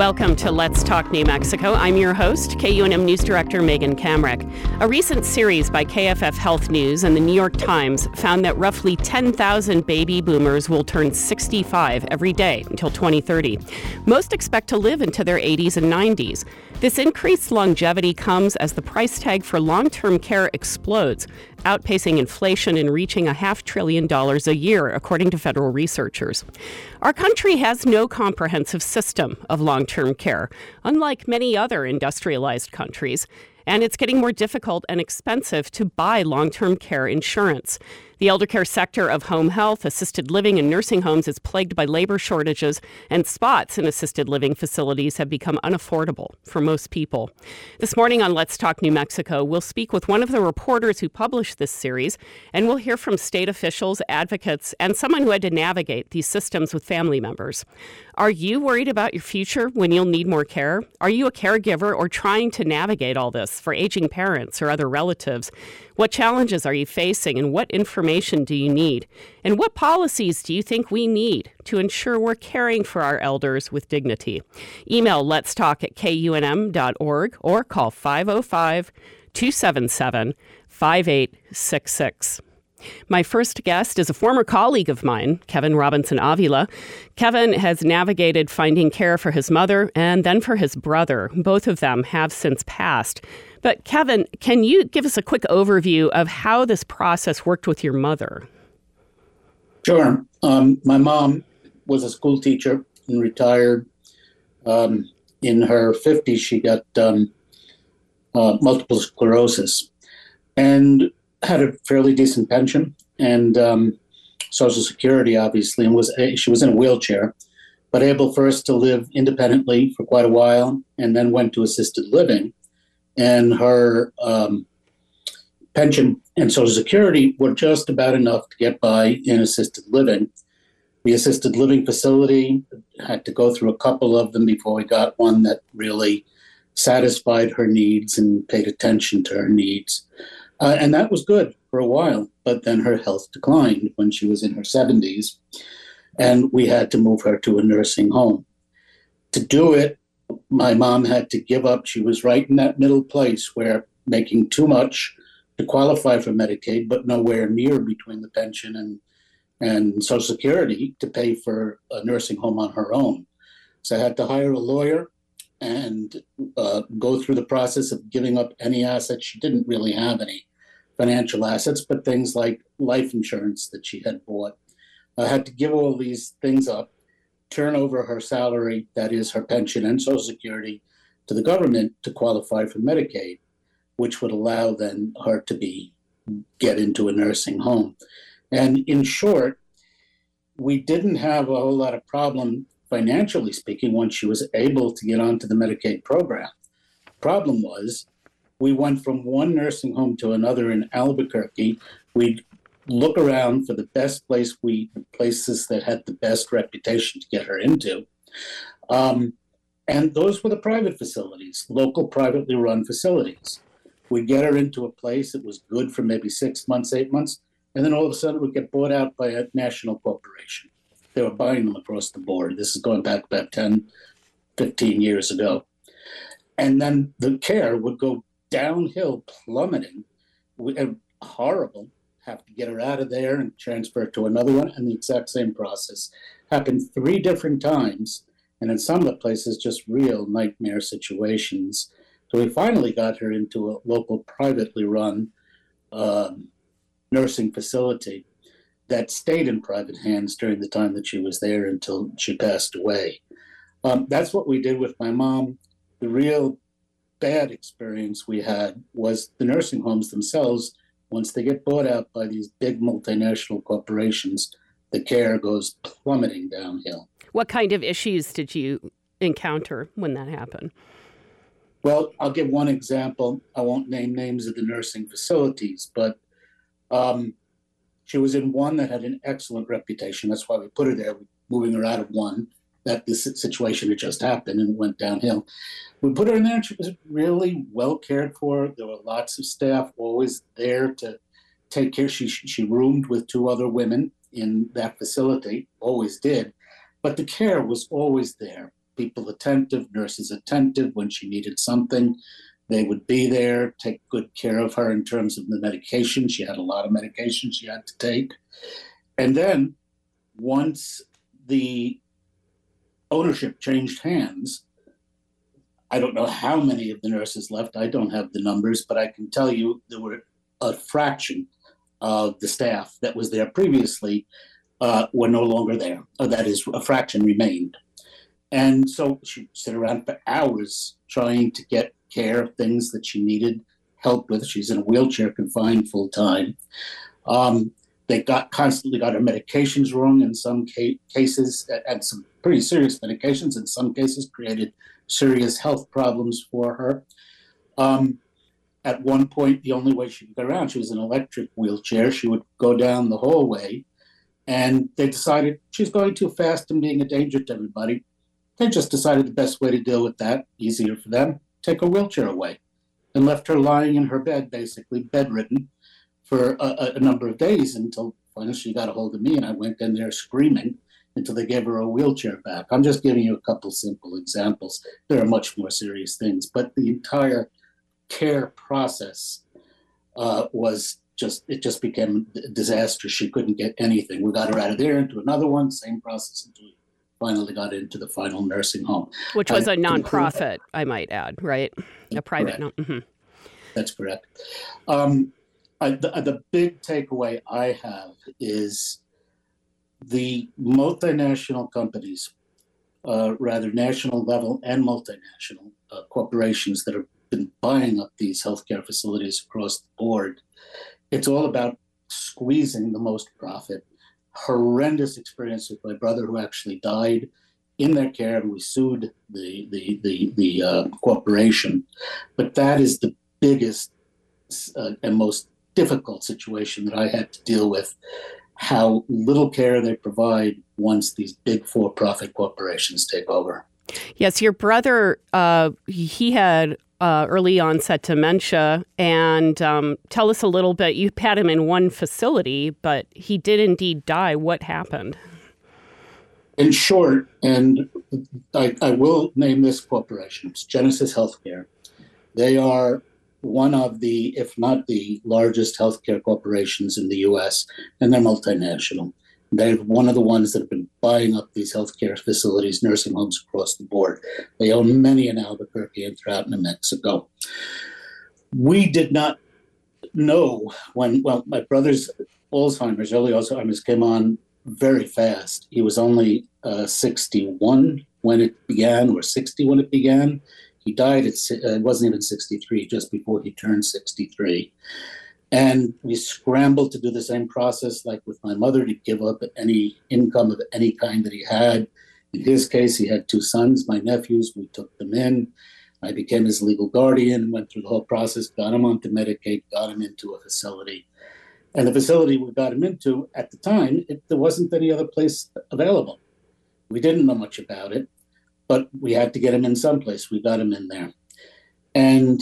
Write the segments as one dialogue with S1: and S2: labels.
S1: Welcome to Let's Talk New Mexico. I'm your host, KUNM News Director Megan Kamerick. A recent series by KFF Health News and the New York Times found that roughly 10,000 baby boomers will turn 65 every day until 2030. Most expect to live into their 80s and 90s. This increased longevity comes as the price tag for long term care explodes, outpacing inflation and reaching a half trillion dollars a year, according to federal researchers. Our country has no comprehensive system of long term care, unlike many other industrialized countries and it's getting more difficult and expensive to buy long term care insurance. The elder care sector of home health, assisted living, and nursing homes is plagued by labor shortages, and spots in assisted living facilities have become unaffordable for most people. This morning on Let's Talk New Mexico, we'll speak with one of the reporters who published this series, and we'll hear from state officials, advocates, and someone who had to navigate these systems with family members. Are you worried about your future when you'll need more care? Are you a caregiver or trying to navigate all this for aging parents or other relatives? What challenges are you facing and what information do you need? And what policies do you think we need to ensure we're caring for our elders with dignity? Email let's talk at kunm.org or call 505 277 5866. My first guest is a former colleague of mine, Kevin Robinson Avila. Kevin has navigated finding care for his mother and then for his brother. Both of them have since passed. But Kevin, can you give us a quick overview of how this process worked with your mother?
S2: Sure. Um, my mom was a school teacher and retired. Um, in her 50s, she got um, uh, multiple sclerosis and had a fairly decent pension and um, Social Security, obviously, and was she was in a wheelchair, but able first to live independently for quite a while, and then went to assisted living and her um, pension and Social Security were just about enough to get by in assisted living. The assisted living facility had to go through a couple of them before we got one that really satisfied her needs and paid attention to her needs. Uh, and that was good for a while, but then her health declined when she was in her 70s, and we had to move her to a nursing home. To do it, my mom had to give up. She was right in that middle place where making too much to qualify for Medicaid, but nowhere near between the pension and and Social Security to pay for a nursing home on her own. So I had to hire a lawyer and uh, go through the process of giving up any assets. She didn't really have any financial assets, but things like life insurance that she had bought. I had to give all these things up turn over her salary, that is her pension and Social Security, to the government to qualify for Medicaid, which would allow then her to be get into a nursing home. And in short, we didn't have a whole lot of problem financially speaking once she was able to get onto the Medicaid program. Problem was we went from one nursing home to another in Albuquerque. We'd look around for the best place we places that had the best reputation to get her into. Um, and those were the private facilities, local privately run facilities. We'd get her into a place that was good for maybe six months, eight months, and then all of a sudden we'd get bought out by a national corporation. They were buying them across the board. This is going back about 10, 15 years ago. And then the care would go downhill, plummeting, horrible have to get her out of there and transfer to another one, and the exact same process happened three different times, and in some of the places, just real nightmare situations. So we finally got her into a local privately run um, nursing facility that stayed in private hands during the time that she was there until she passed away. Um, that's what we did with my mom. The real bad experience we had was the nursing homes themselves once they get bought out by these big multinational corporations, the care goes plummeting downhill.
S1: What kind of issues did you encounter when that happened?
S2: Well, I'll give one example. I won't name names of the nursing facilities, but um, she was in one that had an excellent reputation. That's why we put her there, moving her out of one that this situation had just happened and went downhill. We put her in there and she was really well cared for. There were lots of staff always there to take care. She, she roomed with two other women in that facility, always did, but the care was always there. people attentive, nurses attentive when she needed something. They would be there, take good care of her in terms of the medication. She had a lot of medication she had to take. And then once the ownership changed hands, I don't know how many of the nurses left. I don't have the numbers, but I can tell you there were a fraction of the staff that was there previously uh, were no longer there. That is, a fraction remained. And so she'd sit around for hours trying to get care of things that she needed help with. She's in a wheelchair confined full time. Um, they got constantly got her medications wrong in some ca- cases, and some pretty serious medications in some cases created serious health problems for her. Um, at one point, the only way she could get around, she was in an electric wheelchair. She would go down the hallway, and they decided she's going too fast and being a danger to everybody. They just decided the best way to deal with that, easier for them, take her wheelchair away, and left her lying in her bed, basically bedridden, for a, a number of days until finally she got a hold of me, and I went in there screaming until they gave her a wheelchair back. I'm just giving you a couple simple examples. There are much more serious things, but the entire care process uh, was just it just became a disaster. She couldn't get anything. We got her out of there into another one, same process until we finally got into the final nursing home.
S1: Which was a nonprofit, I might add, right? A private.
S2: Correct.
S1: No, mhm.
S2: That's correct. Um, I, the, the big takeaway I have is the multinational companies, uh, rather national level and multinational uh, corporations that have been buying up these healthcare facilities across the board. It's all about squeezing the most profit. Horrendous experience with my brother who actually died in their care, and we sued the the the, the uh, corporation. But that is the biggest uh, and most difficult situation that I had to deal with. How little care they provide once these big for-profit corporations take over.
S1: Yes, your brother, uh, he had uh, early onset dementia. And um, tell us a little bit. You had him in one facility, but he did indeed die. What happened?
S2: In short, and I, I will name this corporation, it's Genesis Healthcare. They are one of the, if not the largest healthcare corporations in the US, and they're multinational. They're one of the ones that have been buying up these healthcare facilities, nursing homes across the board. They own many in Albuquerque and throughout New Mexico. We did not know when, well, my brother's Alzheimer's, early Alzheimer's came on very fast. He was only uh, 61 when it began, or 60 when it began. He died at, uh, it wasn't even 63, just before he turned 63. And we scrambled to do the same process, like with my mother, to give up any income of any kind that he had. In his case, he had two sons, my nephews. We took them in. I became his legal guardian, went through the whole process, got him onto Medicaid, got him into a facility. And the facility we got him into at the time, it, there wasn't any other place available. We didn't know much about it, but we had to get him in someplace. We got him in there. And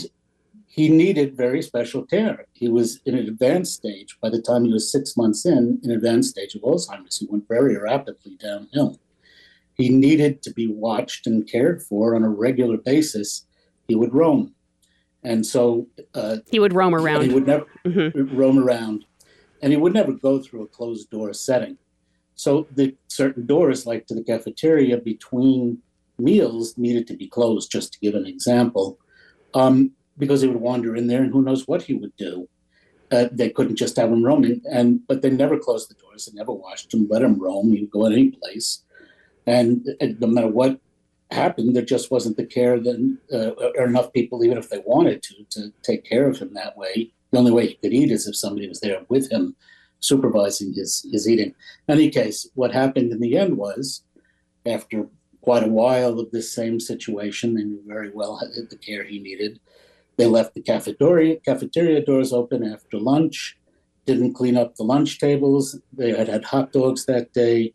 S2: he needed very special care. He was in an advanced stage. By the time he was six months in, an advanced stage of Alzheimer's, he went very rapidly downhill. He needed to be watched and cared for on a regular basis. He would roam, and so uh,
S1: He would roam around.
S2: he would never
S1: Mhm.
S2: roam around, and he would never go through a closed door setting. So the certain doors, like to the cafeteria between meals, needed to be closed. Just to give an example, um, because he would wander in there, and who knows what he would do. Uh, they couldn't just have him roaming, and but they never closed the doors. They never watched him, let him roam. He would go any place, and, and no matter what happened, there just wasn't the care then, uh, or enough people, even if they wanted to, to take care of him that way. The only way he could eat is if somebody was there with him, supervising his his eating. In any case, what happened in the end was, after quite a while of this same situation, they knew very well the care he needed. They left the cafeteria cafeteria doors open after lunch. Didn't clean up the lunch tables. They had had hot dogs that day.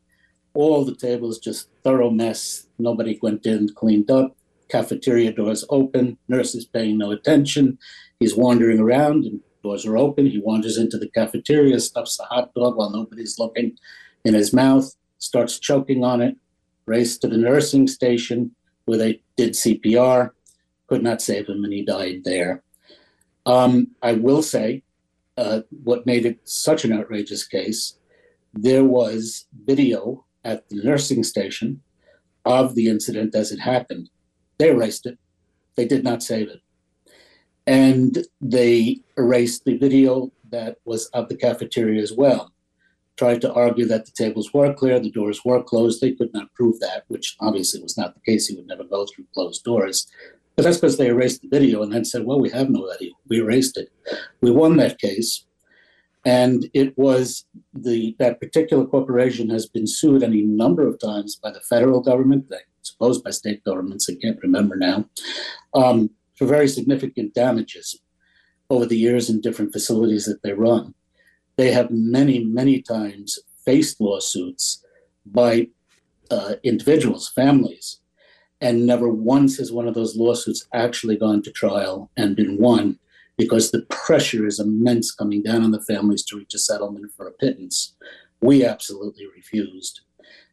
S2: All the tables just thorough mess. Nobody went in, cleaned up. Cafeteria doors open. Nurses paying no attention. He's wandering around and doors are open. He wanders into the cafeteria, stuffs a hot dog while nobody's looking in his mouth, starts choking on it, race to the nursing station. where they did CPR, could not save him, and he died there. Um, I will say, uh, what made it such an outrageous case, there was video at the nursing station of the incident as it happened. They erased it. They did not save it. And they erased the video that was of the cafeteria as well. Tried to argue that the tables were clear, the doors were closed. They could not prove that, which obviously was not the case. He would never go through closed doors. But that's because they erased the video and then said, well, we have no video. We erased it. We won that case. And it was the that particular corporation has been sued any number of times by the federal government, I suppose by state governments, I can't remember now, um, for very significant damages over the years in different facilities that they run. They have many, many times faced lawsuits by uh, individuals, families, and never once has one of those lawsuits actually gone to trial and been won because the pressure is immense coming down on the families to reach a settlement for a pittance. We absolutely refused.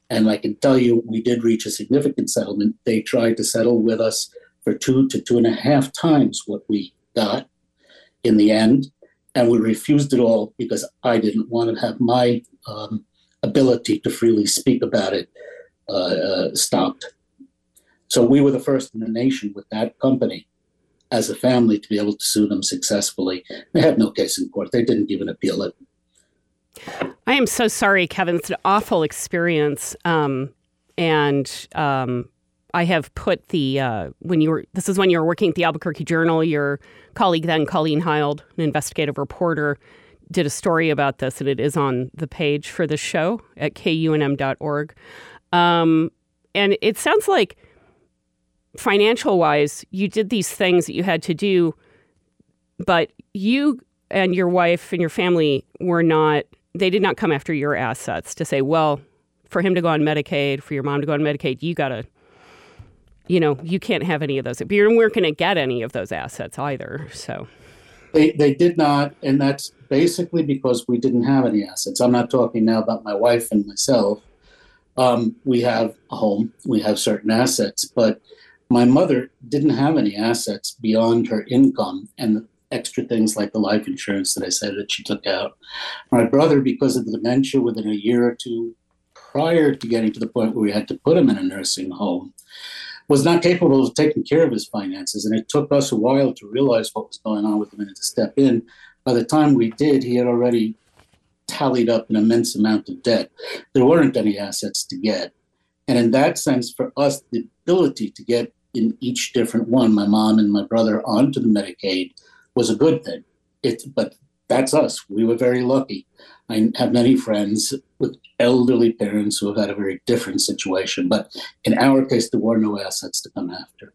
S2: And I can tell you, we did reach a significant settlement. They tried to settle with us for two to two and a half times what we got in the end. And we refused it all because I didn't want to have my um, ability to freely speak about it uh, uh, stopped. So we were the first in the nation with that company as a family to be able to sue them successfully. They had no case in court. They didn't even appeal it.
S1: I am so sorry, Kevin. It's an awful experience. Um, and um, I have put the uh, when you were this is when you were working at the Albuquerque Journal. Your colleague then, Colleen Heild, an investigative reporter, did a story about this, and it is on the page for the show at kunm.org. Um, and it sounds like financial wise, you did these things that you had to do, but you and your wife and your family were not, they did not come after your assets to say, well, for him to go on Medicaid, for your mom to go on Medicaid, you got to, you know, you can't have any of those. But you weren't going to get any of those assets either. So
S2: they, they did not. And that's basically because we didn't have any assets. I'm not talking now about my wife and myself. Um, we have a home, we have certain assets, but my mother didn't have any assets beyond her income and extra things like the life insurance that I said that she took out. My brother, because of the dementia within a year or two prior to getting to the point where we had to put him in a nursing home, was not capable of taking care of his finances. And it took us a while to realize what was going on with him and to step in. By the time we did, he had already tallied up an immense amount of debt. There weren't any assets to get. And in that sense, for us, the ability to get in each different one, my mom and my brother onto the Medicaid was a good thing. It, but that's us. We were very lucky. I have many friends with elderly parents who have had a very different situation, but in our case, there were no assets to come after.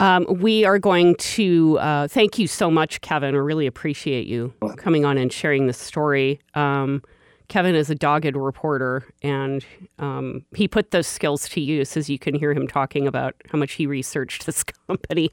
S1: Um, we are going to uh, thank you so much, Kevin. I really appreciate you coming on and sharing this story. Um, Kevin is a dogged reporter, and um, he put those skills to use, as you can hear him talking about how much he researched this company.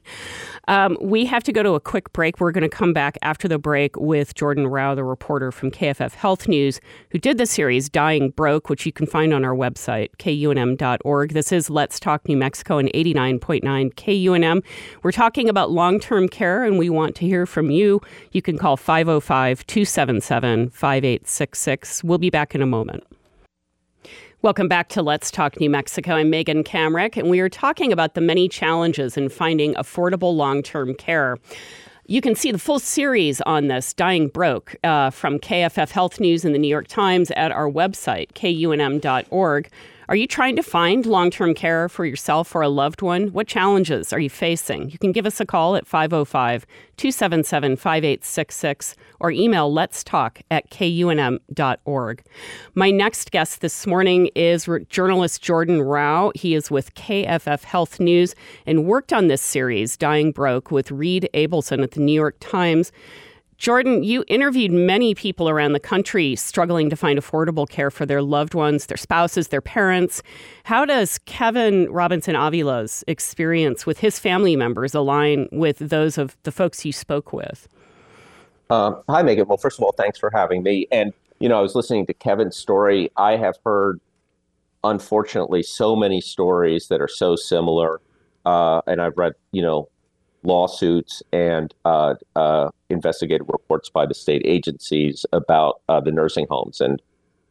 S1: Um, we have to go to a quick break. We're going to come back after the break with Jordan Rau, the reporter from KFF Health News, who did the series Dying Broke, which you can find on our website, kunm.org. This is Let's Talk New Mexico and 89.9 KUNM. We're talking about long term care, and we want to hear from you. You can call 505 277 5866. We'll be back in a moment. Welcome back to Let's Talk New Mexico. I'm Megan Kamerick, and we are talking about the many challenges in finding affordable long term care. You can see the full series on this, Dying Broke, uh, from KFF Health News and the New York Times at our website, kunm.org. Are you trying to find long term care for yourself or a loved one? What challenges are you facing? You can give us a call at 505 277 5866 or email let's talk at kunm.org. My next guest this morning is journalist Jordan Rau. He is with KFF Health News and worked on this series, Dying Broke, with Reed Abelson at the New York Times. Jordan, you interviewed many people around the country struggling to find affordable care for their loved ones, their spouses, their parents. How does Kevin Robinson Avila's experience with his family members align with those of the folks you spoke with?
S3: Uh, hi, Megan. Well, first of all, thanks for having me. And, you know, I was listening to Kevin's story. I have heard unfortunately so many stories that are so similar. Uh, and I've read, you know, lawsuits and uh, uh, investigative reports by the state agencies about uh, the nursing homes, and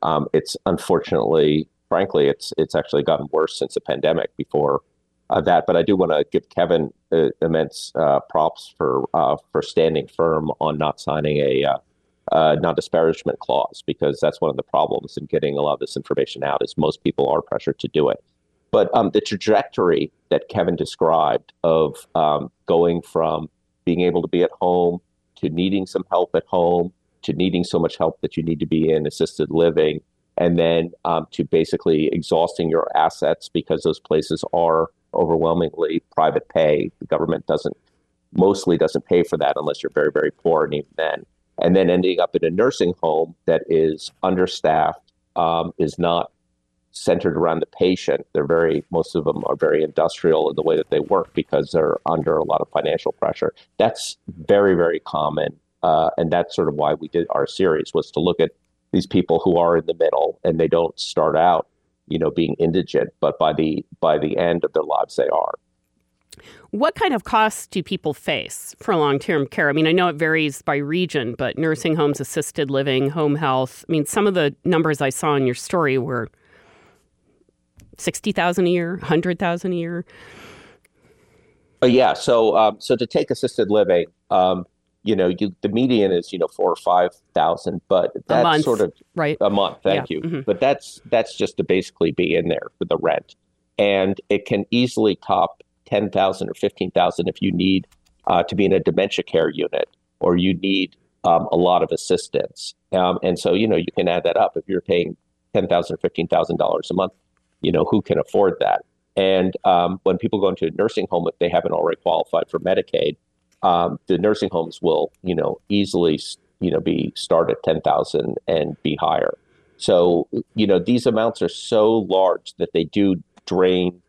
S3: um, it's unfortunately, frankly, it's it's actually gotten worse since the pandemic. Before uh, that, but I do want to give Kevin uh, immense uh, props for for standing firm on not signing a non-disparagement clause because that's one of the problems in getting a lot of this information out. Is most people are pressured to do it. But um, the trajectory that Kevin described of um, going from being able to be at home to needing some help at home to needing so much help that you need to be in assisted living and then um, to basically exhausting your assets because those places are overwhelmingly private pay. The government doesn't mostly doesn't pay for that unless you're very very poor, and even then. And then ending up in a nursing home that is understaffed, um, is not centered around the patient. They're very, most of them are very industrial in the way that they work because they're under a lot of financial pressure. That's very, very common. Uh, and that's sort of why we did our series was to look at these people who are in the middle and they don't start out, you know, being indigent, but by the by the end of their lives they are.
S1: What kind of costs do people face for long term care? I mean, I know it varies by region, but nursing homes, assisted living, home health. I mean, some of the numbers I saw in your story were sixty thousand a year, hundred thousand a year?
S3: Uh, yeah. So um, so to take assisted living, um, you know, you, the median is you know four or five thousand, but that's sort of
S1: right
S3: a month. Thank yeah. you. Mm-hmm. But that's that's just to basically be in there for the rent, and it can easily top ten thousand or fifteen thousand if you need uh, to be in a dementia care unit or you need um, a lot of assistance. Um, and so you know you can add that up if you're paying ten thousand or fifteen thousand dollars a month you know, who can afford that? And um, when people go into a nursing home, if they haven't already qualified for Medicaid, um, the nursing homes will, you know, easily, you know, be start at ten thousand and be higher. So, you know, these amounts are so large that they do drain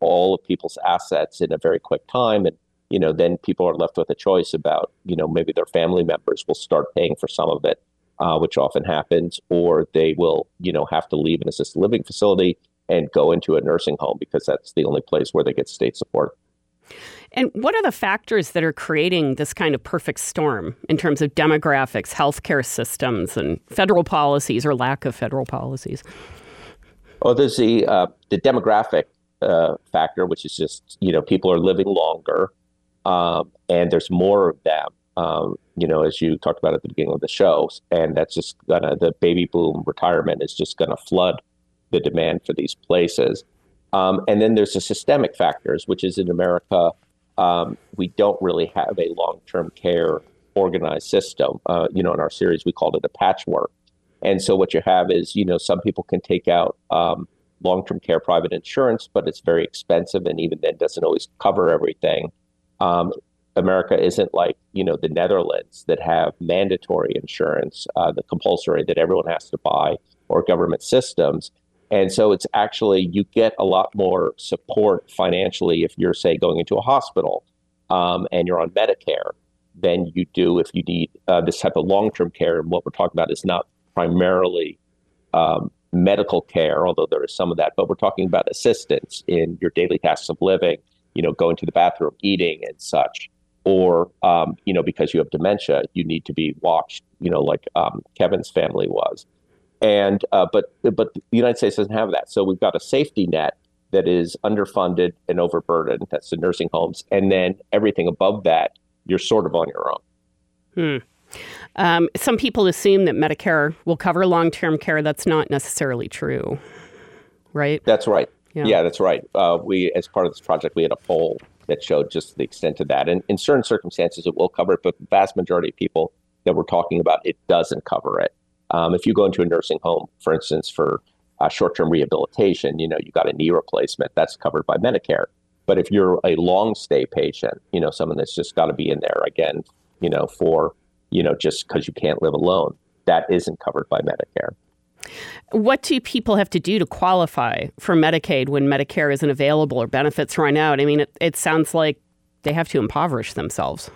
S3: all of people's assets in a very quick time, and you know, then people are left with a choice about, you know, maybe their family members will start paying for some of it, uh, which often happens, or they will, you know, have to leave an assisted living facility and go into a nursing home because that's the only place where they get state support.
S1: And what are the factors that are creating this kind of perfect storm in terms of demographics, healthcare systems, and federal policies or lack of federal policies?
S3: Well, there's the uh, the demographic uh, factor, which is just you know people are living longer, um, and there's more of them. Um, you know, as you talked about at the beginning of the show, and that's just gonna the baby boom retirement is just gonna flood the demand for these places. Um, and then there's the systemic factors, which is in America, um, we don't really have a long term care organized system. Uh, you know, in our series, we called it a patchwork. And so what you have is, you know, some people can take out um, long term care private insurance, but it's very expensive and even then doesn't always cover everything. Um, America isn't like, you know, the Netherlands that have mandatory insurance, uh, the compulsory that everyone has to buy, or government systems. And so it's actually, you get a lot more support financially if you're, say, going into a hospital um, and you're on Medicare than you do if you need uh, this type of long term care. And what we're talking about is not primarily um, medical care, although there is some of that, but we're talking about assistance in your daily tasks of living, you know, going to the bathroom, eating, and such. Or, um, you know, because you have dementia, you need to be watched, you know, like um, Kevin's family was and uh, but but the United States doesn't have that. So we've got a safety net that is underfunded and overburdened. That's the nursing homes, and then everything above that, you're sort of on your own.
S1: Hmm. Um, some people assume that Medicare will cover long-term care. That's not necessarily true, right?
S3: That's right. Yeah, yeah that's right. Uh, we, as part of this project, we had a poll that showed just the extent of that. And in certain circumstances, it will cover it, but the vast majority of people that we're talking about, it doesn't cover it. Um, if you go into a nursing home, for instance, for uh, short-term rehabilitation, you know, you got a knee replacement, that's covered by Medicare. But if you're a long stay patient, you know, someone that's just got to be in there again, you know, for, you know, just because you can't live alone, that isn't covered by Medicare.
S1: What do people have to do to qualify for Medicaid when Medicare isn't available or benefits run out? I mean, it, it sounds like they have to impoverish themselves.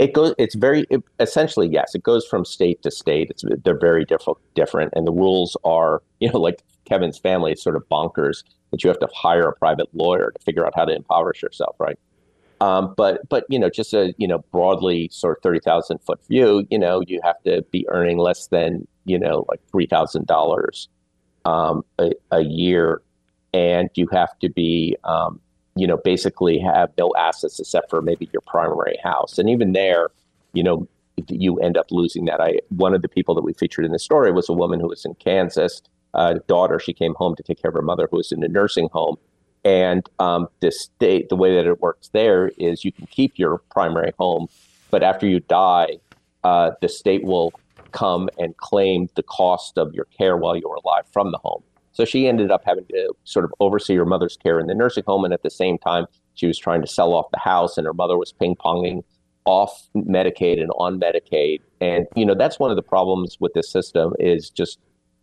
S3: It goes. It's very it, essentially yes. It goes from state to state. It's they're very different, different, and the rules are you know like Kevin's family is sort of bonkers that you have to hire a private lawyer to figure out how to impoverish yourself, right? Um, but but you know, just a you know broadly sort of thirty thousand foot view, you know, you have to be earning less than you know like three thousand um, dollars a year, and you have to be um, you know basically have no assets except for maybe your primary house, and even there, you know, you end up losing that. I one of the people that we featured in the story was a woman who was in Kansas, uh, daughter. She came home to take care of her mother who was in a nursing home and um, the state, the way that it works there is you can keep your primary home, but after you die, uh, the state will come and claim the cost of your care while you were alive from the home. So she ended up having to sort of oversee her mother's care in the nursing home, and at the same time, she was trying to sell off the house, and her mother was ping ponging off Medicaid and on Medicaid. And you know that's one of the problems with this system is just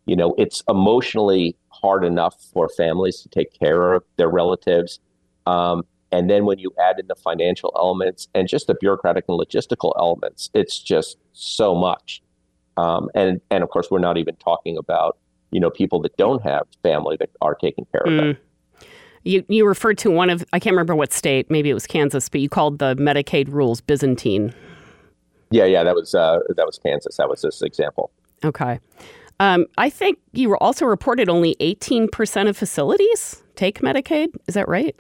S3: you know it's emotionally hard enough for families to take care of their relatives. Um, and then when you add in the financial elements and just the bureaucratic and logistical elements, it's just so much. Um, and and of course, we're not even talking about you know people that don't have family that are taking care of them.
S1: Mm. You you referred to one of I can't remember what state, maybe it was Kansas, but you called the Medicaid rules Byzantine.
S3: Yeah, yeah, that was uh, that was Kansas. That was this example.
S1: Okay. Um, I think you were also reported only 18% of facilities take Medicaid. Is that right?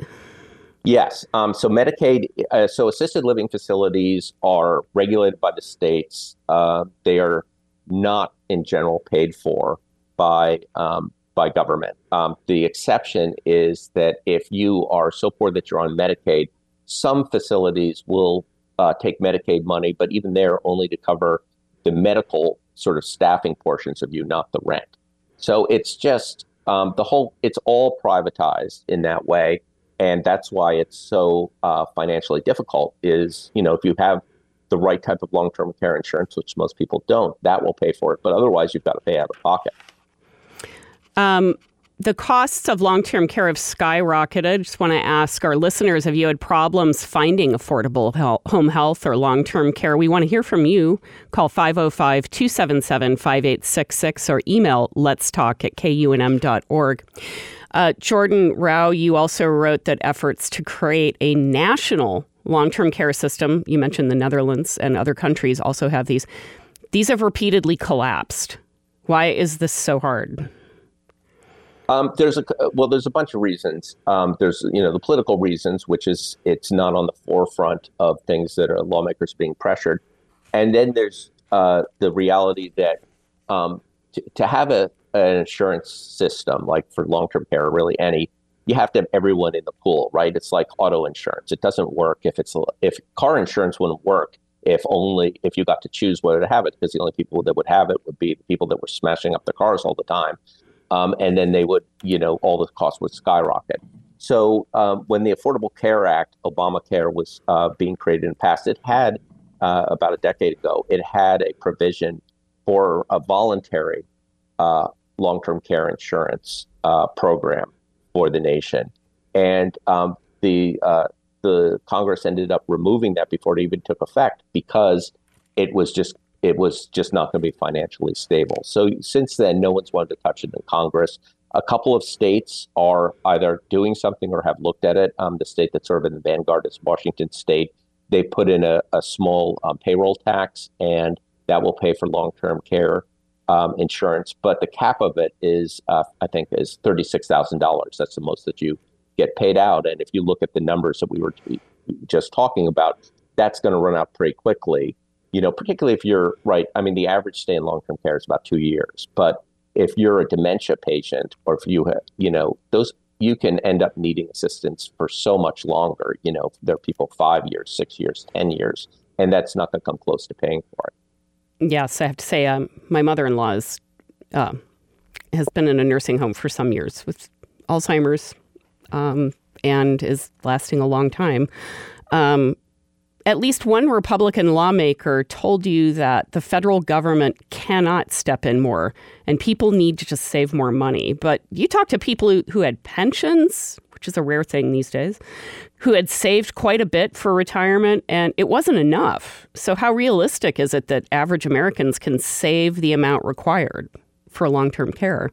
S3: Yes. Um, so Medicaid, uh, so assisted living facilities are regulated by the states. Uh, they are not, in general, paid for by um, by government. Um, the exception is that if you are so poor that you're on Medicaid, some facilities will uh, take Medicaid money, but even there, only to cover the medical sort of staffing portions of you, not the rent. So it's just um, the whole, it's all privatized in that way. And that's why it's so uh, financially difficult is, you know, if you have the right type of long-term care insurance, which most people don't, that will pay for it. But otherwise, you've got to pay out of pocket.
S1: Um, the costs of long term care have skyrocketed. I just want to ask our listeners have you had problems finding affordable home health or long term care? We want to hear from you. Call 505 277 5866 or email let's talk at kunm.org. Uh, Jordan Rau, you also wrote that efforts to create a national long term care system, you mentioned the Netherlands and other countries also have these, these have repeatedly collapsed. Why is this so hard?
S3: Um, there's a well, there's a bunch of reasons. Um, there's you know the political reasons, which is it's not on the forefront of things that are lawmakers being pressured, and then there's uh, the reality that um, to, to have a an insurance system like for long-term care or really any, you have to have everyone in the pool, right? It's like auto insurance. It doesn't work if it's if car insurance wouldn't work if only if you got to choose whether to have it because the only people that would have it would be the people that were smashing up the cars all the time um, and then they would, you know, all the costs would skyrocket. So um, when the Affordable Care Act, Obamacare, was uh, being created and passed, it had uh, about a decade ago, it had a provision for a voluntary uh, long-term care insurance uh, program for the nation, and um, the uh, the Congress ended up removing that before it even took effect because it was just it was just not going to be financially stable. So since then, no one's wanted to touch it in Congress. A couple of states are either doing something or have looked at it. Um, the state that's sort of in the vanguard is Washington State. They put in a, a small um, payroll tax, and that will pay for long-term care um, insurance. But the cap of it is, uh, I think, is thirty-six thousand dollars. That's the most that you get paid out. And if you look at the numbers that we were just talking about, that's going to run out pretty quickly you know, particularly if you're right. I mean, the average stay in long term care is about two years, but if you're a dementia patient or if you have, you know, those you can end up needing assistance for so much longer. You know, there are people five years, six years, ten years, and that's not going to come close to paying for
S1: it. Yes, I have to say, um, my mother-in-law is, uh, has been in a nursing home for some years with Alzheimer's, um, and is lasting a long time. Um, at least one Republican lawmaker told you that the federal government cannot step in more and people need to just save more money. But you talked to people who, who had pensions, which is a rare thing these days, who had saved quite a bit for retirement, and it wasn't enough. So, how realistic is it that average Americans can save the amount required for long term care?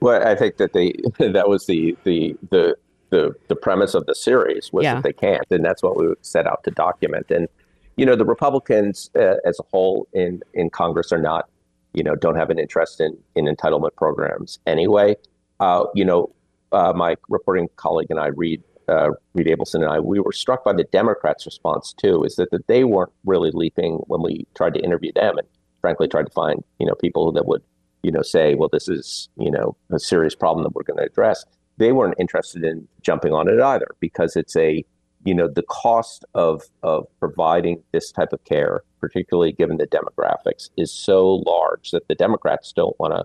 S3: Well, I think that they that was the the the the, the premise of the series was
S1: Yeah.
S3: that they can't, and that's what we set out to document. And you know, the Republicans uh, as a whole in in Congress are not, you know, don't have an interest in in entitlement programs anyway. Uh, you know, uh, my reporting colleague and I, Reed uh, Reed Abelson and I, we were struck by the Democrats' response too, is that, that they weren't really leaping when we tried to interview them, and frankly tried to find you know people that would you know say, well, this is you know a serious problem that we're going to address. They weren't interested in jumping on it either because it's a you know the cost of of providing this type of care, particularly given the demographics, is so large that the Democrats don't want to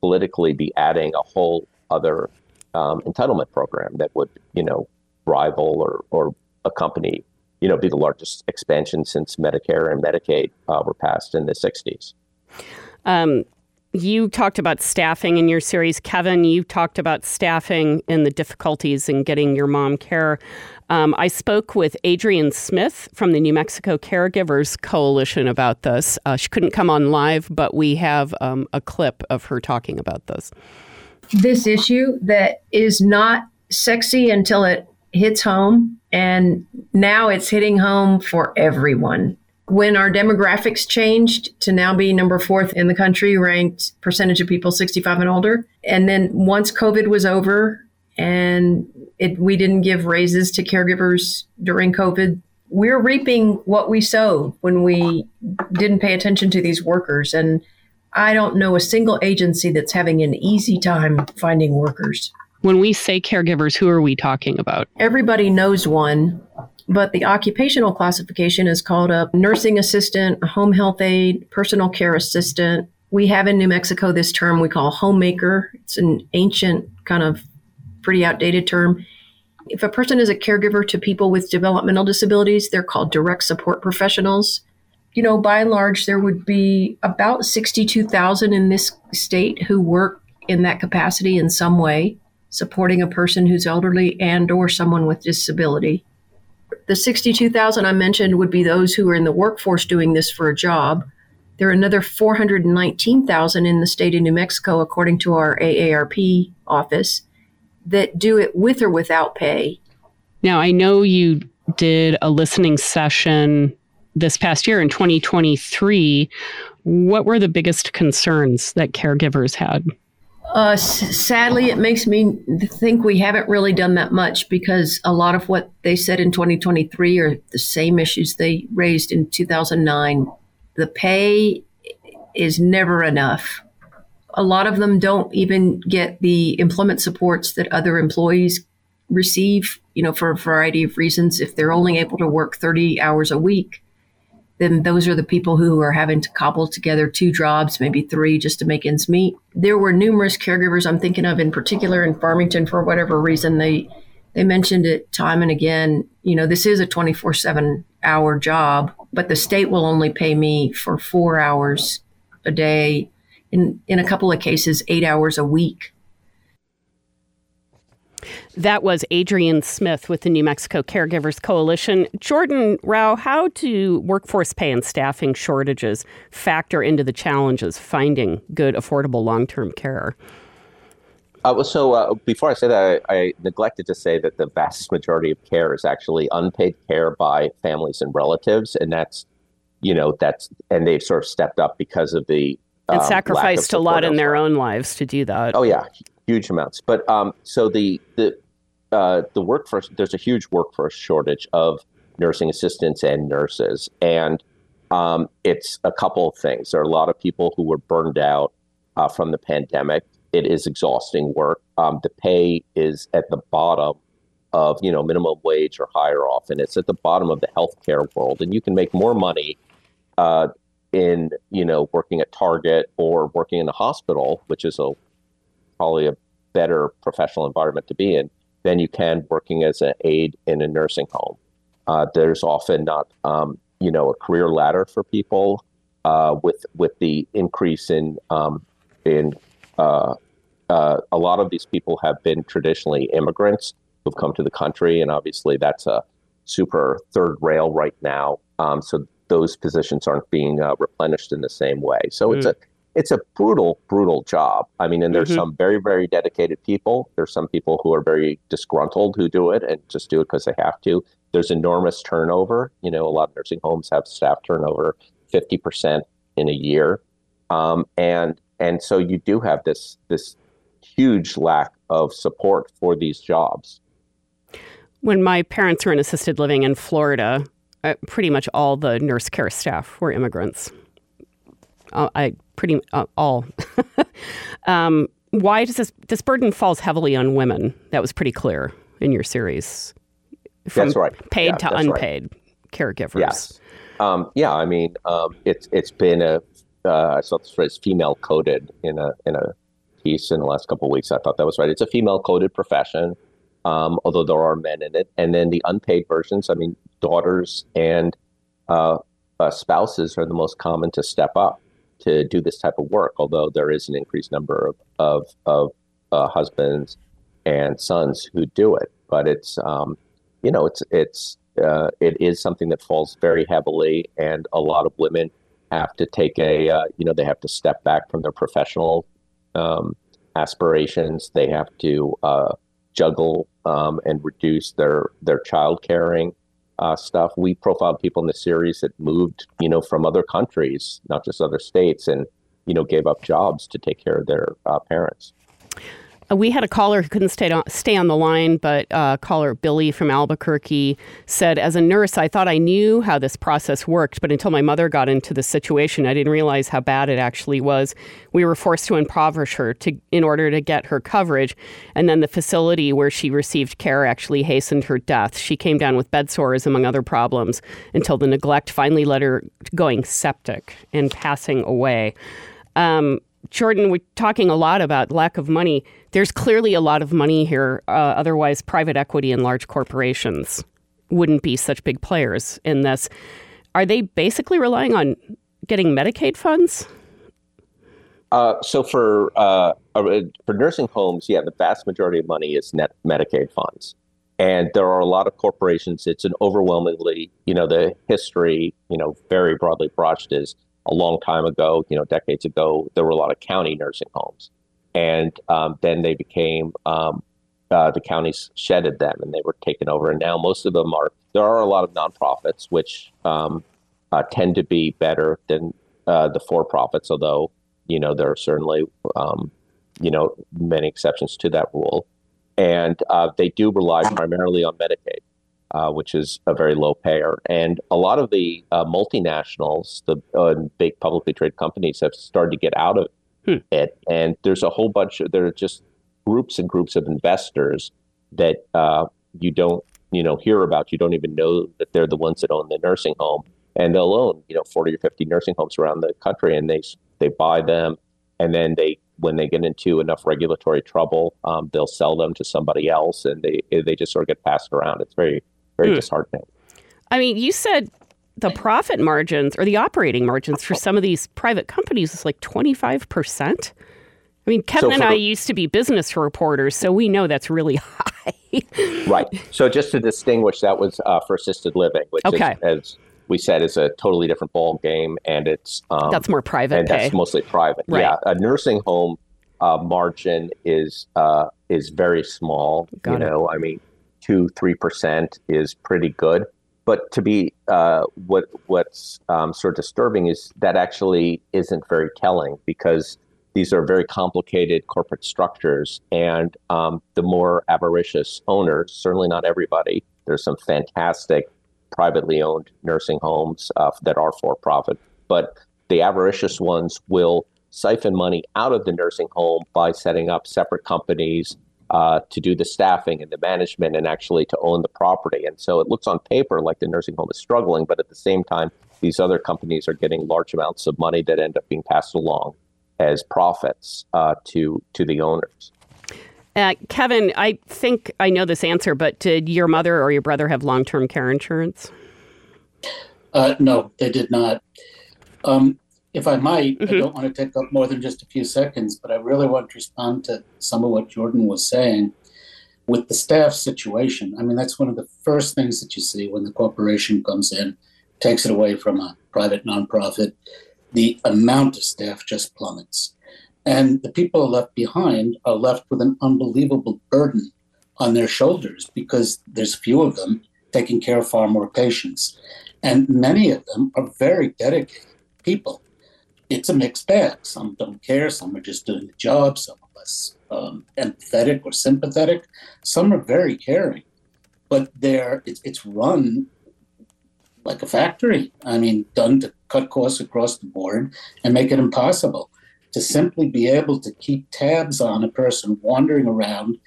S3: politically be adding a whole other um, entitlement program that would you know rival or or accompany you know be the largest expansion since Medicare and Medicaid uh, were passed in the 60s.
S1: Um, you talked about staffing in your series. Kevin, you talked about staffing and the difficulties in getting your mom care. Um, I spoke with Adrienne Smith from the New Mexico Caregivers Coalition about this. Uh, she couldn't come on live, but we have um, a clip of her talking about this.
S4: this issue that is not sexy until it hits home. And now it's hitting home for everyone. When our demographics changed to now be number fourth in the country, ranked percentage of people 65 and older. And then once COVID was over and it, we didn't give raises to caregivers during COVID, we're reaping what we sowed when we didn't pay attention to these workers. And I don't know a single agency that's having an easy time finding workers.
S1: When we say caregivers, who are we talking about?
S4: Everybody knows one, but the occupational classification is called a nursing assistant, a home health aide, personal care assistant. We have in New Mexico this term we call homemaker. It's an ancient, kind of pretty outdated term. If a person is a caregiver to people with developmental disabilities, they're called direct support professionals. You know, by and large, there would be about 62,000 in this state who work in that capacity in some way supporting a person who's elderly and or someone with disability. The 62,000 I mentioned would be those who are in the workforce doing this for a job. There are another 419,000 in the state of New Mexico according to our AARP office that do it with or without pay.
S1: Now, I know you did a listening session this past year in 2023. What were the biggest concerns that caregivers had?
S4: Uh, sadly, it makes me think we haven't really done that much because a lot of what they said in 2023 are the same issues they raised in 2009. The pay is never enough. A lot of them don't even get the employment supports that other employees receive, you know, for a variety of reasons. If they're only able to work 30 hours a week, then those are the people who are having to cobble together two jobs, maybe three, just to make ends meet. There were numerous caregivers I'm thinking of in particular in Farmington for whatever reason they they mentioned it time and again. You know, this is a 24/7 hour job, but the state will only pay me for 4 hours a day in in a couple of cases 8 hours a week.
S1: That was Adrienne Smith with the New Mexico Caregivers Coalition. Jordan Rau, how do workforce pay and staffing shortages factor into the challenges finding good, affordable long term care?
S3: Uh, so uh, before I say that, I, I neglected to say that the vast majority of care is actually unpaid care by families and relatives, and that's, you know, that's and they've sort of stepped up because of the
S1: And
S3: um, of
S1: sacrificed a lot in their own lives to do that.
S3: Oh yeah, huge amounts. But um, so the the uh, the workforce there's a huge workforce shortage of nursing assistants and nurses, and um, it's a couple of things. There are a lot of people who were burned out uh, from the pandemic. It is exhausting work. Um, the pay is at the bottom of you know minimum wage or higher often. It's at the bottom of the healthcare world, and you can make more money uh, in you know working at Target or working in a hospital, which is a probably a better professional environment to be in than you can working as an aide in a nursing home. Uh, there's often not, um, you know, a career ladder for people uh, with with the increase in um, in uh, uh, a lot of these people have been traditionally immigrants who've come to the country, and obviously that's a super third rail right now. Um, so those positions aren't being uh, replenished in the same way. So it's a it's a brutal, brutal job. I mean, and there's
S1: Mhm.
S3: some very, very dedicated people. There's some people who are very disgruntled who do it and just do it because they have to. There's enormous turnover. You know, a lot of nursing homes have staff turnover 50% in a year. Um, and and so you do have this this huge lack of support for these jobs.
S1: When my parents were in assisted living in Florida, uh, pretty much all the nurse care staff were immigrants. Uh, I pretty uh, all. um, why does this this burden falls heavily on women? That was pretty clear in your series. From
S3: That's right.
S1: Paid
S3: Yeah,
S1: to
S3: that's right.
S1: unpaid caregivers.
S3: Yes. Um, yeah, I mean, um, it's it's been a uh, I saw this phrase female coded in a in a piece in the last couple of weeks. I thought that was right. It's a female coded profession, um, although there are men in it. And then the unpaid versions. I mean, daughters and uh, uh, spouses are the most common to step up to do this type of work. Although there is an increased number of of, of uh, husbands and sons who do it, but it's um, you know it's it's uh, it is something that falls very heavily, and a lot of women have to take a uh, you know they have to step back from their professional um, aspirations. They have to uh, juggle um, and reduce their their child caring uh, stuff. We profiled people in the series that moved you know from other countries, not just other states, and you know gave up jobs to take care of their uh, parents.
S1: Uh, We had a caller who couldn't stay on, stay on the line, but uh, caller Billy from Albuquerque said, As a nurse, I thought I knew how this process worked, but until my mother got into the situation, I didn't realize how bad it actually was. We were forced to impoverish her to, in order to get her coverage, and then the facility where she received care actually hastened her death. She came down with bed sores, among other problems, until the neglect finally led her going septic and passing away. Um, Jordan, we're talking a lot about lack of money. There's clearly a lot of money here. Uh, otherwise, private equity and large corporations wouldn't be such big players in this. Are they basically relying on getting Medicaid funds?
S3: Uh, so for uh, uh, for nursing homes, yeah, the vast majority of money is net Medicaid funds, and there are a lot of corporations. It's an overwhelmingly, you know, the history, you know, very broadly brushed is a long time ago, you know, decades ago. There were a lot of county nursing homes, and um, then they became um, uh, the counties shedded them, and they were taken over. And now most of them are. There are a lot of nonprofits which um, uh, tend to be better than uh, the for-profits, although you know there are certainly um, you know many exceptions to that rule and uh, they do rely primarily on medicaid uh, which is a very low payer. And a lot of the uh, multinationals the uh, big publicly traded companies have started to get out of
S1: Hmm.
S3: it. And there's a whole bunch of there are just groups and groups of investors that uh, you don't you know hear about. You don't even know that they're the ones that own the nursing home. And they'll own you know 40 or 50 nursing homes around the country and they they buy them. And then they when they get into enough regulatory trouble um, they'll sell them to somebody else and they they just sort of get passed around. It's very very
S1: Hmm.
S3: disheartening
S1: I mean, you said the profit margins or the operating margins for some of these private companies is like 25%. I mean, Kevin and
S3: for-
S1: I used to be business reporters, so we know that's really high.
S3: right so just to distinguish that was uh, for assisted living which
S1: Okay.
S3: is, as we said is a totally different ball game and it's um,
S1: that's more private
S3: and
S1: pay.
S3: that's mostly private.
S1: Right.
S3: Yeah, a nursing home uh, margin is uh, is very small.
S1: Got
S3: you
S1: it.
S3: know, I mean, two three percent is pretty good. But to be uh, what what's um, sort of disturbing is that actually isn't very telling because these are very complicated corporate structures, and um, the more avaricious owners, certainly not everybody. There's some fantastic privately owned nursing homes uh, that are for profit, but the avaricious ones will siphon money out of the nursing home by setting up separate companies uh, to do the staffing and the management and actually to own the property. And so it looks on paper like the nursing home is struggling, but at the same time, these other companies are getting large amounts of money that end up being passed along as profits uh, to to the owners.
S1: Uh, Kevin, I think I know this answer, but did your mother or your brother have long term care insurance?
S2: Uh, no, they did not. Um, if I might, I
S1: Mhm.
S2: don't want to take up more than just a few seconds, but I really want to respond to some of what Jordan was saying with the staff situation. I mean, that's one of the first things that you see when the corporation comes in, takes it away from a private nonprofit. the amount of staff just plummets. And the people left behind are left with an unbelievable burden on their shoulders because there's few of them taking care of far more patients. And many of them are very dedicated people. It's a mixed bag. Some don't care, some are just doing the job, some are less um, empathetic or sympathetic, some are very caring. But they're, it's, it's run like a factory. I mean, done to cut costs across the board and make it impossible to simply be able to keep tabs on a person wandering around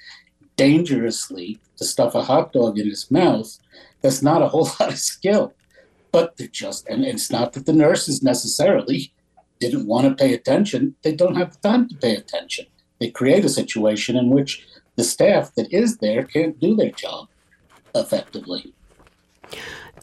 S2: dangerously to stuff a hot dog in his mouth. That's not a whole lot of skill. But they're just, and it's not that the nurses necessarily didn't want to pay attention. They don't have the time to pay attention. They create a situation in which the staff that is there can't do their job effectively.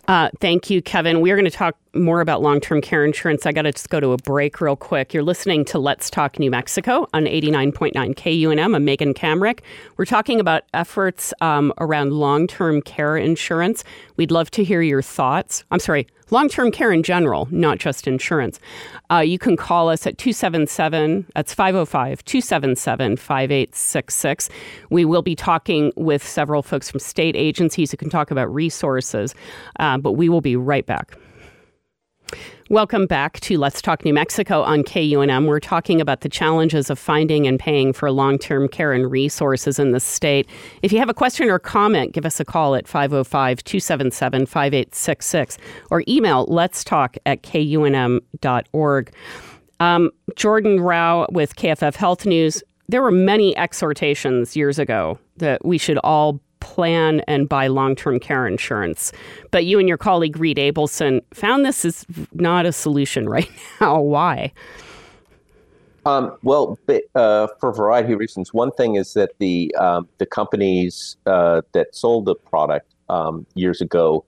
S1: Uh, thank you, Kevin. We're going to talk more about long term care insurance. I got to just go to a break real quick. You're listening to Let's Talk New Mexico on 89.9 KUNM. I'm Megan Kamerick. We're talking about efforts um, around long term care insurance. We'd love to hear your thoughts. I'm sorry, long term care in general, not just insurance. Uh, you can call us at 277, that's 505 277 5866. We will be talking with several folks from state agencies who can talk about resources, uh, but we will be right back. Welcome back to Let's Talk New Mexico on KUNM. We're talking about the challenges of finding and paying for long term care and resources in the state. If you have a question or comment, give us a call at 505 277 5866 or email let's talk at kunm.org. Um, Jordan Rau with KFF Health News. There were many exhortations years ago that we should all plan and buy long term care insurance. But you and your colleague Reed Abelson found this is not a solution right now. Why?
S3: Um, well, uh, for a variety of reasons. One thing is that the um, the companies uh, that sold the product um, years ago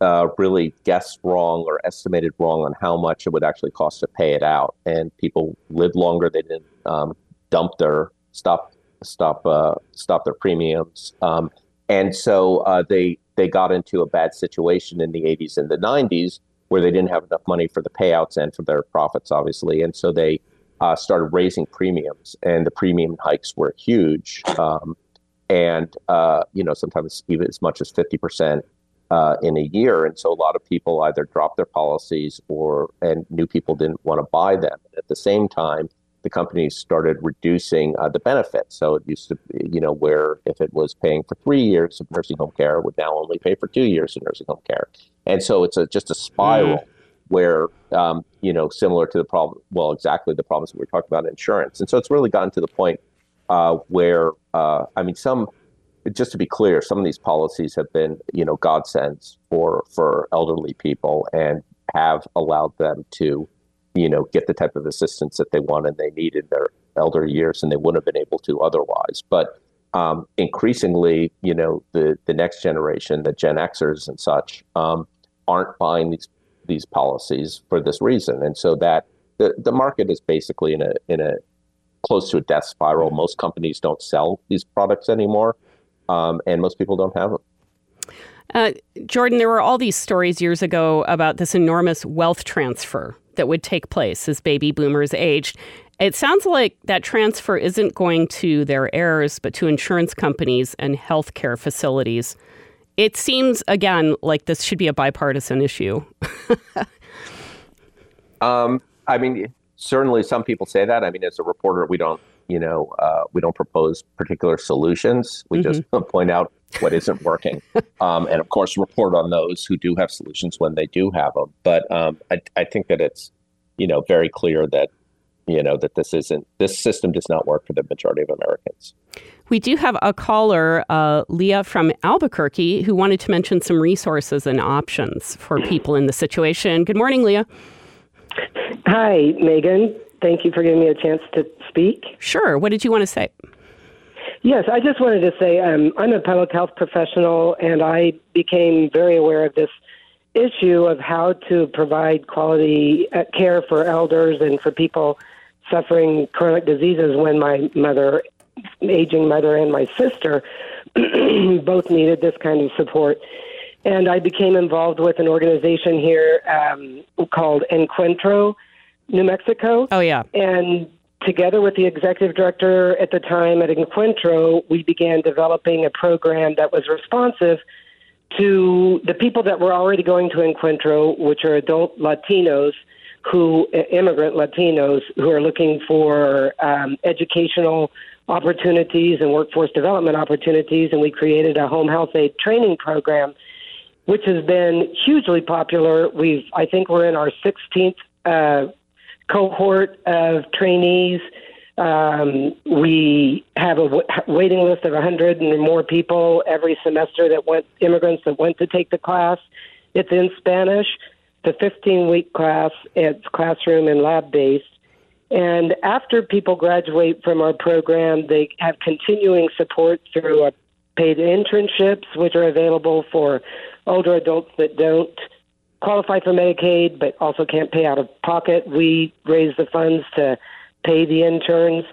S3: uh, really guessed wrong or estimated wrong on how much it would actually cost to pay it out, and people lived longer. They didn't um, dump their stop stop uh, stop their premiums, um, and so uh, they they got into a bad situation in the 80s and the 90s where they didn't have enough money for the payouts and for their profits, obviously, and so they uh, started raising premiums, and the premium hikes were huge, um, and uh, you know sometimes even as much as 50 percent. Uh, in a year, and so a lot of people either dropped their policies or and new people didn't want to buy them. At the same time, the companies started reducing uh, the benefits. So it used to, be, you know, where if it was paying for three years of nursing home care, it would now only pay for two years of nursing home care. And so it's a, just a spiral mm. where, um, you know, similar to the problem, well, exactly the problems that we are talking about insurance. And so it's really gotten to the point uh, where, uh, I mean, some, just to be clear, some of these policies have been, you know, godsends for for elderly people and have allowed them to you know, get the type of assistance that they want and they need in their elder years, and they wouldn't have been able to otherwise. But um, increasingly, you know, the the next generation, the Gen Xers and such, um, aren't buying these these policies for this reason, and so that the the market is basically in a in a close to a death spiral. Most companies don't sell these products anymore, um, and most people don't have them.
S1: Uh, Jordan, there were all these stories years ago about this enormous wealth transfer that would take place as baby boomers aged. It sounds like that transfer isn't going to their heirs, but to insurance companies and healthcare facilities. It seems, again, like this should be a bipartisan issue.
S3: um, I mean, certainly some people say that. I mean, as a reporter, we don't, you know, uh, we don't propose particular solutions. We mm-hmm. just point out what isn't working, um, and of course report on those who do have solutions when they do have them. But um, I, I think that it's you know very clear that you know that this isn't this system does not work for the majority of Americans.
S1: We do have a caller, uh, Leah from Albuquerque, who wanted to mention some resources and options for people in the situation. Good morning, Leah.
S5: Hi, Megan. Thank you for giving me a chance to speak.
S1: Sure. What did you want to say?
S5: Yes, I just wanted to say um, I'm a public health professional, and I became very aware of this issue of how to provide quality uh, care for elders and for people suffering chronic diseases when my mother, aging mother, and my sister both needed this kind of support. And I became involved with an organization here um, called Encuentro, New Mexico.
S1: Oh, yeah.
S5: And together with the executive director at the time at Encuentro, we began developing a program that was responsive to the people that were already going to Encuentro, which are adult Latinos who immigrant Latinos who are looking for um, educational opportunities and workforce development opportunities, and we created a home health aide training program, which has been hugely popular. We've, I think, we're in our 16th uh, cohort of trainees. Um, we have a w- waiting list of 100 and more people every semester that went immigrants that went to take the class. It's in Spanish. A 15 week class. It's classroom and lab based. And after people graduate from our program, they have continuing support through a paid internships, which are available for older adults that don't qualify for Medicaid but also can't pay out of pocket. We raise the funds to pay the interns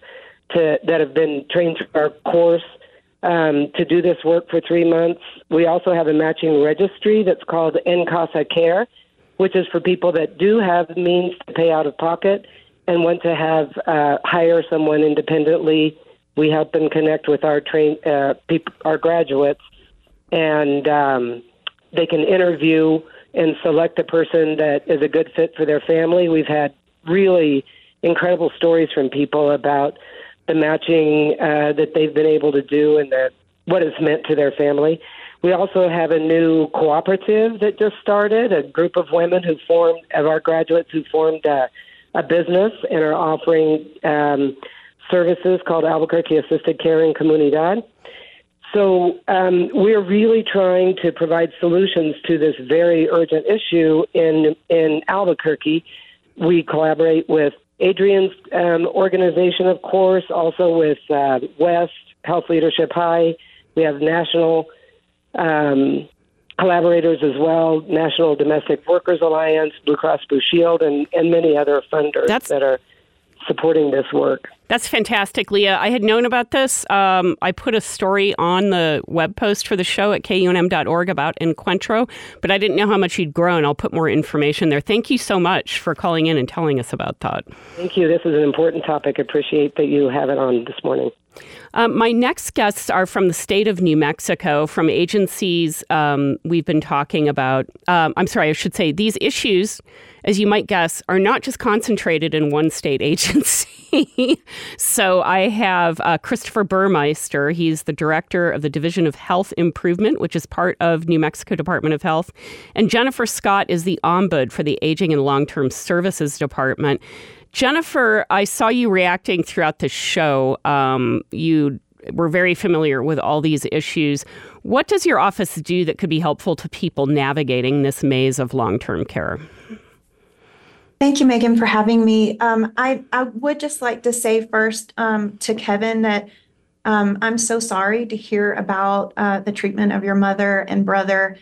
S5: to that have been trained through our course um, to do this work for three months. We also have a matching registry that's called En Casa Care, which is for people that do have means to pay out of pocket and want to have uh, hire someone independently. We help them connect with our train uh, our graduates, and um, they can interview and select a person that is a good fit for their family. We've had really incredible stories from people about the matching uh, that they've been able to do and that what it's meant to their family. We also have a new cooperative that just started, a group of women who formed, of our graduates who formed a, a business and are offering um, services called Albuquerque Assisted Care in Comunidad. So um, we're really trying to provide solutions to this very urgent issue in in Albuquerque. We collaborate with Adrian's um, organization, of course, also with uh, West Health Leadership High. We have national um, collaborators as well, National Domestic Workers Alliance, Blue Cross Blue Shield, and, and many other funders
S1: That's-
S5: that are supporting this work.
S1: That's fantastic, Leah. I had known about this. Um, I put a story on the web post for the show at kunm.org about Encuentro, but I didn't know how much you'd grown. I'll put more information there. Thank you so much for calling in and telling us about that.
S5: Thank you. This is an important topic. Appreciate that you have it on this morning.
S1: Um, my next guests are from the state of New Mexico, from agencies um, we've been talking about. Um, I'm sorry, I should say these issues, as you might guess, are not just concentrated in one state agency. so I have uh, Christopher Burmeister. He's the director of the Division of Health Improvement, which is part of New Mexico Department of Health. And Jennifer Scott is the ombud for the Aging and Long Term Services Department. Jennifer, I saw you reacting throughout the show. Um, you were very familiar with all these issues. What does your office do that could be helpful to people navigating this maze of long term care?
S6: Thank you, Megan, for having me. Um, I, I would just like to say first um, to Kevin that um, I'm so sorry to hear about uh, the treatment of your mother and brother.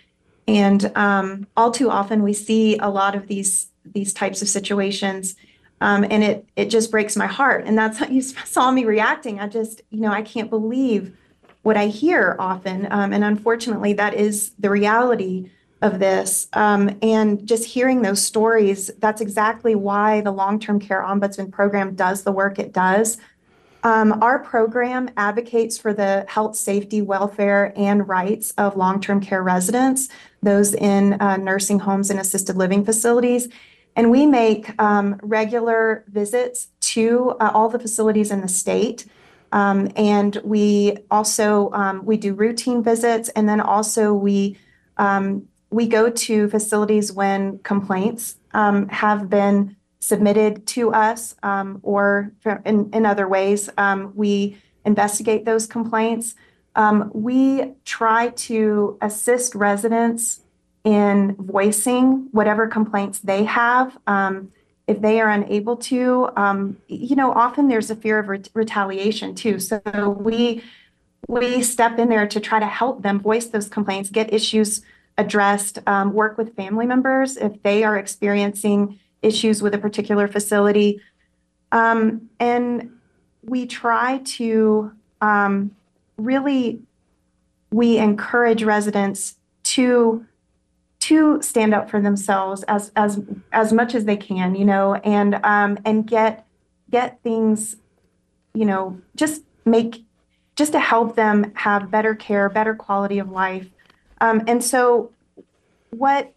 S6: And um, all too often we see a lot of these these types of situations. Um, and it it just breaks my heart. And that's how you saw me reacting. I just, you know, I can't believe what I hear often. Um, and unfortunately, that is the reality of this. Um, and just hearing those stories, that's exactly why the long term care ombudsman program does the work it does. Um, our program advocates for the health, safety, welfare, and rights of long term care residents, those in uh, nursing homes and assisted living facilities. And we make um, regular visits to uh, all the facilities in the state. Um, and we also um, we do routine visits, and then also we um, we go to facilities when complaints um, have been submitted to us um, or in, in other ways. Um, we investigate those complaints. Um, we try to assist residents in voicing whatever complaints they have. Um, if they are unable to, you know, often there's a fear of ret- retaliation too. So we we step in there to try to help them voice those complaints, get issues addressed, um, work with family members if they are experiencing issues with a particular facility. Um, and we try to um, really, we encourage residents to to stand up for themselves as as as much as they can, you know, and um, and get get things, you know, just make just to help them have better care, better quality of life. Um, and so, what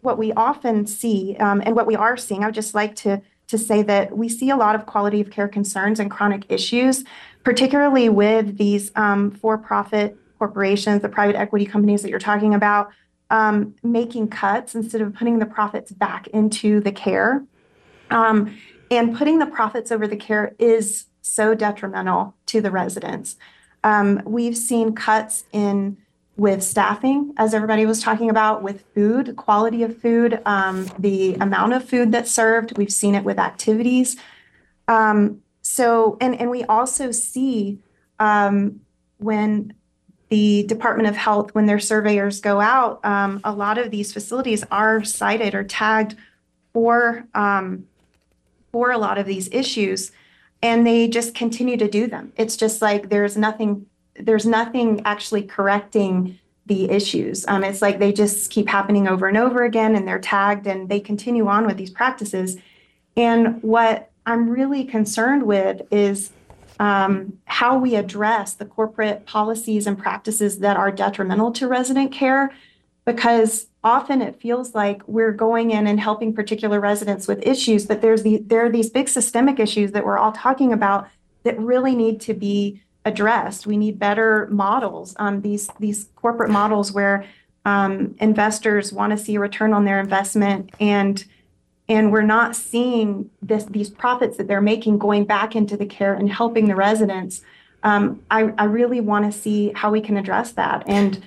S6: what we often see um, and what we are seeing, I would just like to to say that we see a lot of quality of care concerns and chronic issues, particularly with these um, for-profit corporations, the private equity companies that you're talking about, um, making cuts instead of putting the profits back into the care. Um, and putting the profits over the care is so detrimental to the residents. Um, we've seen cuts in with staffing, as everybody was talking about, with food, quality of food, um, the amount of food that's served. We've seen it with activities. Um, so, and, and we also see um, when the Department of Health, when their surveyors go out, um, a lot of these facilities are cited or tagged for um, for a lot of these issues, and they just continue to do them. It's just like there's nothing there's nothing actually correcting the issues. Um, it's like they just keep happening over and over again, and they're tagged, and they continue on with these practices. And what I'm really concerned with is um, how we address the corporate policies and practices that are detrimental to resident care, because often it feels like we're going in and helping particular residents with issues, but there's the there are these big systemic issues that we're all talking about that really need to be addressed. We need better models. Um, these these corporate models where um, investors want to see a return on their investment and and we're not seeing this these profits that they're making going back into the care and helping the residents. Um, I, I really want to see how we can address that. And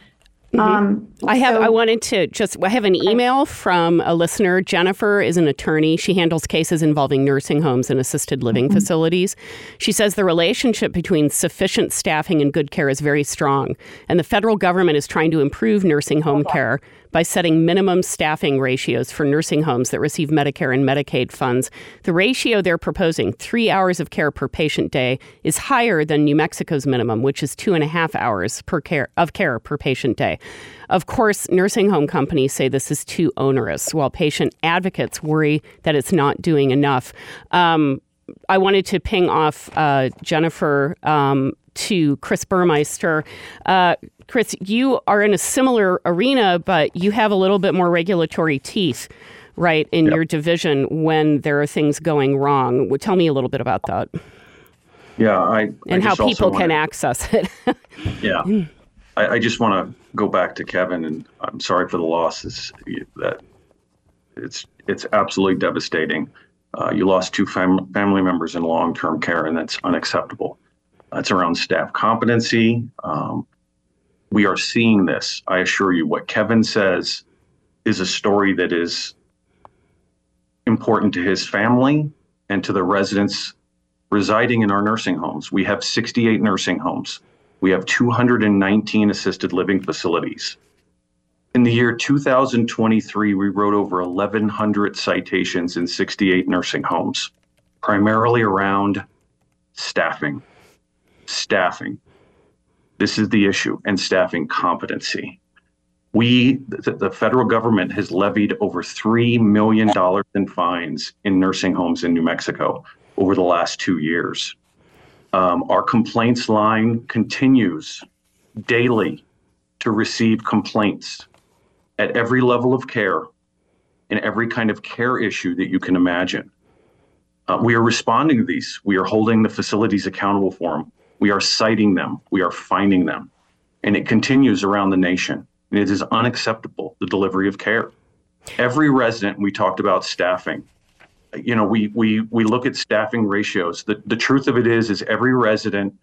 S6: um,
S1: I have.
S6: so-
S1: I wanted to just. I have an email from a listener. Jennifer is an attorney. She handles cases involving nursing homes and assisted living
S6: Mm-hmm.
S1: facilities. She says the relationship between sufficient staffing and good care is very strong, and the federal government is trying to improve nursing home care by setting minimum staffing ratios for nursing homes that receive Medicare and Medicaid funds. The ratio they're proposing, three hours of care per patient day, is higher than New Mexico's minimum, which is two and a half hours per care of care per patient day. Of course, nursing home companies say this is too onerous, while patient advocates worry that it's not doing enough. Um, I wanted to ping off uh, Jennifer um, to Chris Burmeister. Uh, Chris, you are in a similar arena, but you have a little bit more regulatory teeth, right, in your division when there are things going wrong. Well, Tell me a little bit about that
S7: Yeah, I I
S1: and how people can
S7: wanna-
S1: access it.
S7: Yeah, I, I just want to go back to Kevin, and I'm sorry for the losses. That it's it's absolutely devastating. Uh, you lost two fam- family members in long-term care, and that's unacceptable. That's around staff competency. Um, we are seeing this. I assure you, what Kevin says is a story that is important to his family and to the residents residing in our nursing homes. We have 68 nursing homes. We have 219 assisted living facilities. In the year 2023, we wrote over 1,100 citations in 68 nursing homes, primarily around staffing. Staffing. This is the issue, and staffing competency. We, the, the federal government has levied over $3 million in fines in nursing homes in New Mexico over the last two years. Um, our complaints line continues daily to receive complaints at every level of care and every kind of care issue that you can imagine. Uh, we are responding to these. We are holding the facilities accountable for them. We are citing them. We are finding them. And it continues around the nation. And it is unacceptable, the delivery of care. Every resident, we talked about staffing you know, we we we look at staffing ratios. The the truth of it is, is every resident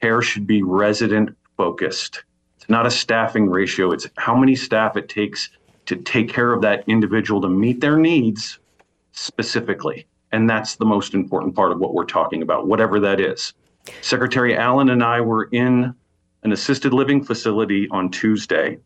S7: care should be resident focused. It's not a staffing ratio. It's how many staff it takes to take care of that individual to meet their needs specifically. And that's the most important part of what we're talking about, whatever that is. Secretary Allen and I were in an assisted living facility on Tuesday.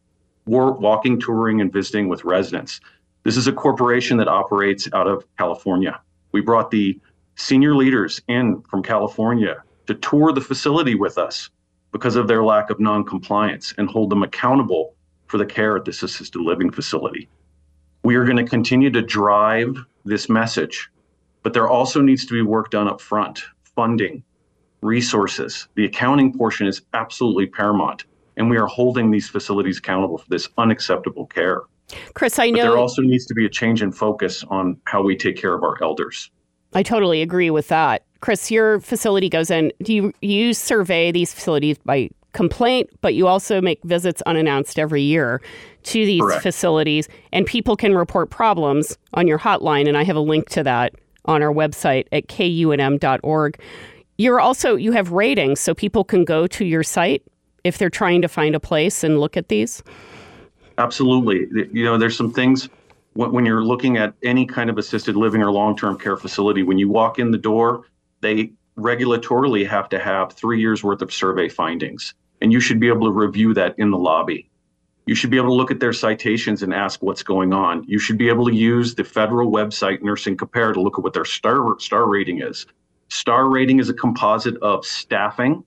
S7: We're walking, touring, and visiting with residents. This is a corporation that operates out of California. We brought the senior leaders in from California to tour the facility with us because of their lack of noncompliance and hold them accountable for the care at this assisted living facility. We are going to continue to drive this message, but there also needs to be work done up front funding, resources. The accounting portion is absolutely paramount, and we are holding these facilities accountable for this unacceptable care.
S1: Chris, I
S7: But
S1: know
S7: there also needs to be a change in focus on how we take care of our elders.
S1: I totally agree with that. Chris, your facility goes in. Do you, you survey these facilities by complaint, but you also make visits unannounced every year to these
S7: Correct.
S1: facilities, and people can report problems on your hotline, and I have a link to that on our website at kunm.org. You're also you have ratings, so people can go to your site if they're trying to find a place and look at these.
S7: Absolutely. You know, there's some things when, you're looking at any kind of assisted living or long-term care facility, when you walk in the door, they regulatorily have to have three years worth of survey findings. And you should be able to review that in the lobby. You should be able to look at their citations and ask what's going on. You should be able to use the federal website Nursing Compare to look at what their star star rating is. Star rating is a composite of staffing,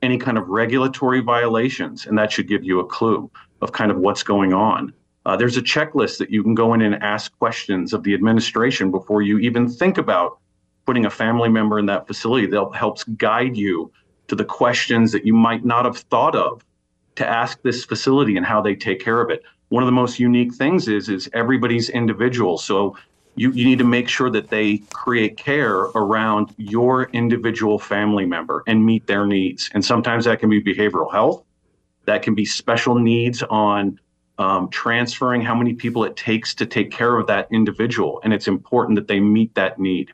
S7: any kind of regulatory violations, and that should give you a clue of kind of what's going on. Uh, there's a checklist that you can go in and ask questions of the administration before you even think about putting a family member in that facility that helps guide you to the questions that you might not have thought of to ask this facility and how they take care of it. One of the most unique things is is everybody's individual. So you, you need to make sure that they create care around your individual family member and meet their needs. And sometimes that can be behavioral health, that can be special needs on um, transferring how many people it takes to take care of that individual. And it's important that they meet that need.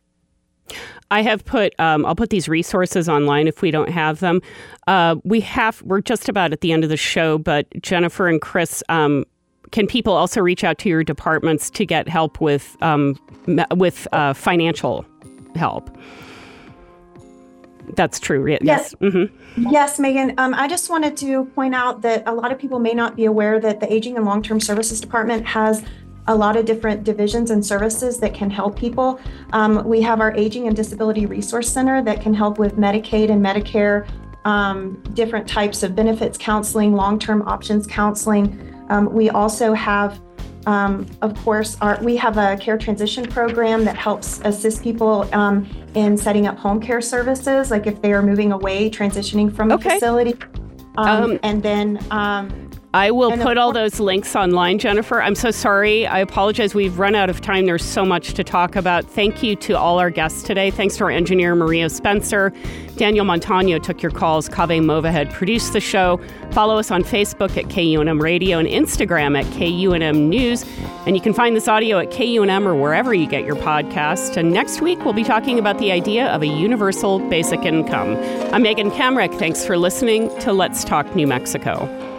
S1: I have put. Um, I'll put these resources online if we don't have them. Uh, we have. We're just about at the end of the show, but Jennifer and Chris, um, can people also reach out to your departments to get help with um, with uh, financial help? That's true. right?
S6: Yes.
S1: hmm
S6: Yes, Megan. Um, I just wanted to point out that a lot of people may not be aware that the Aging and Long-Term Services Department has a lot of different divisions and services that can help people. Um, we have our Aging and Disability Resource Center that can help with Medicaid and Medicare, um, different types of benefits counseling, long-term options counseling. Um, we also have um, of course, our, we have a care transition program that helps assist people um, in setting up home care services, like if they are moving away, transitioning from
S1: Okay.
S6: a facility. Um,
S1: Um,
S6: and then, um,
S1: I will
S6: And
S1: put all those links online, Jennifer. I'm so sorry. I apologize. We've run out of time. There's so much to talk about. Thank you to all our guests today. Thanks to our engineer, Maria Spencer. Daniel Montano took your calls. Kaveh Mowahed produced the show. Follow us on Facebook at KUNM Radio and Instagram at KUNM News. And you can find this audio at KUNM or wherever you get your podcast. And next week, we'll be talking about the idea of a universal basic income. I'm Megan Kamerick. Thanks for listening to Let's Talk New Mexico.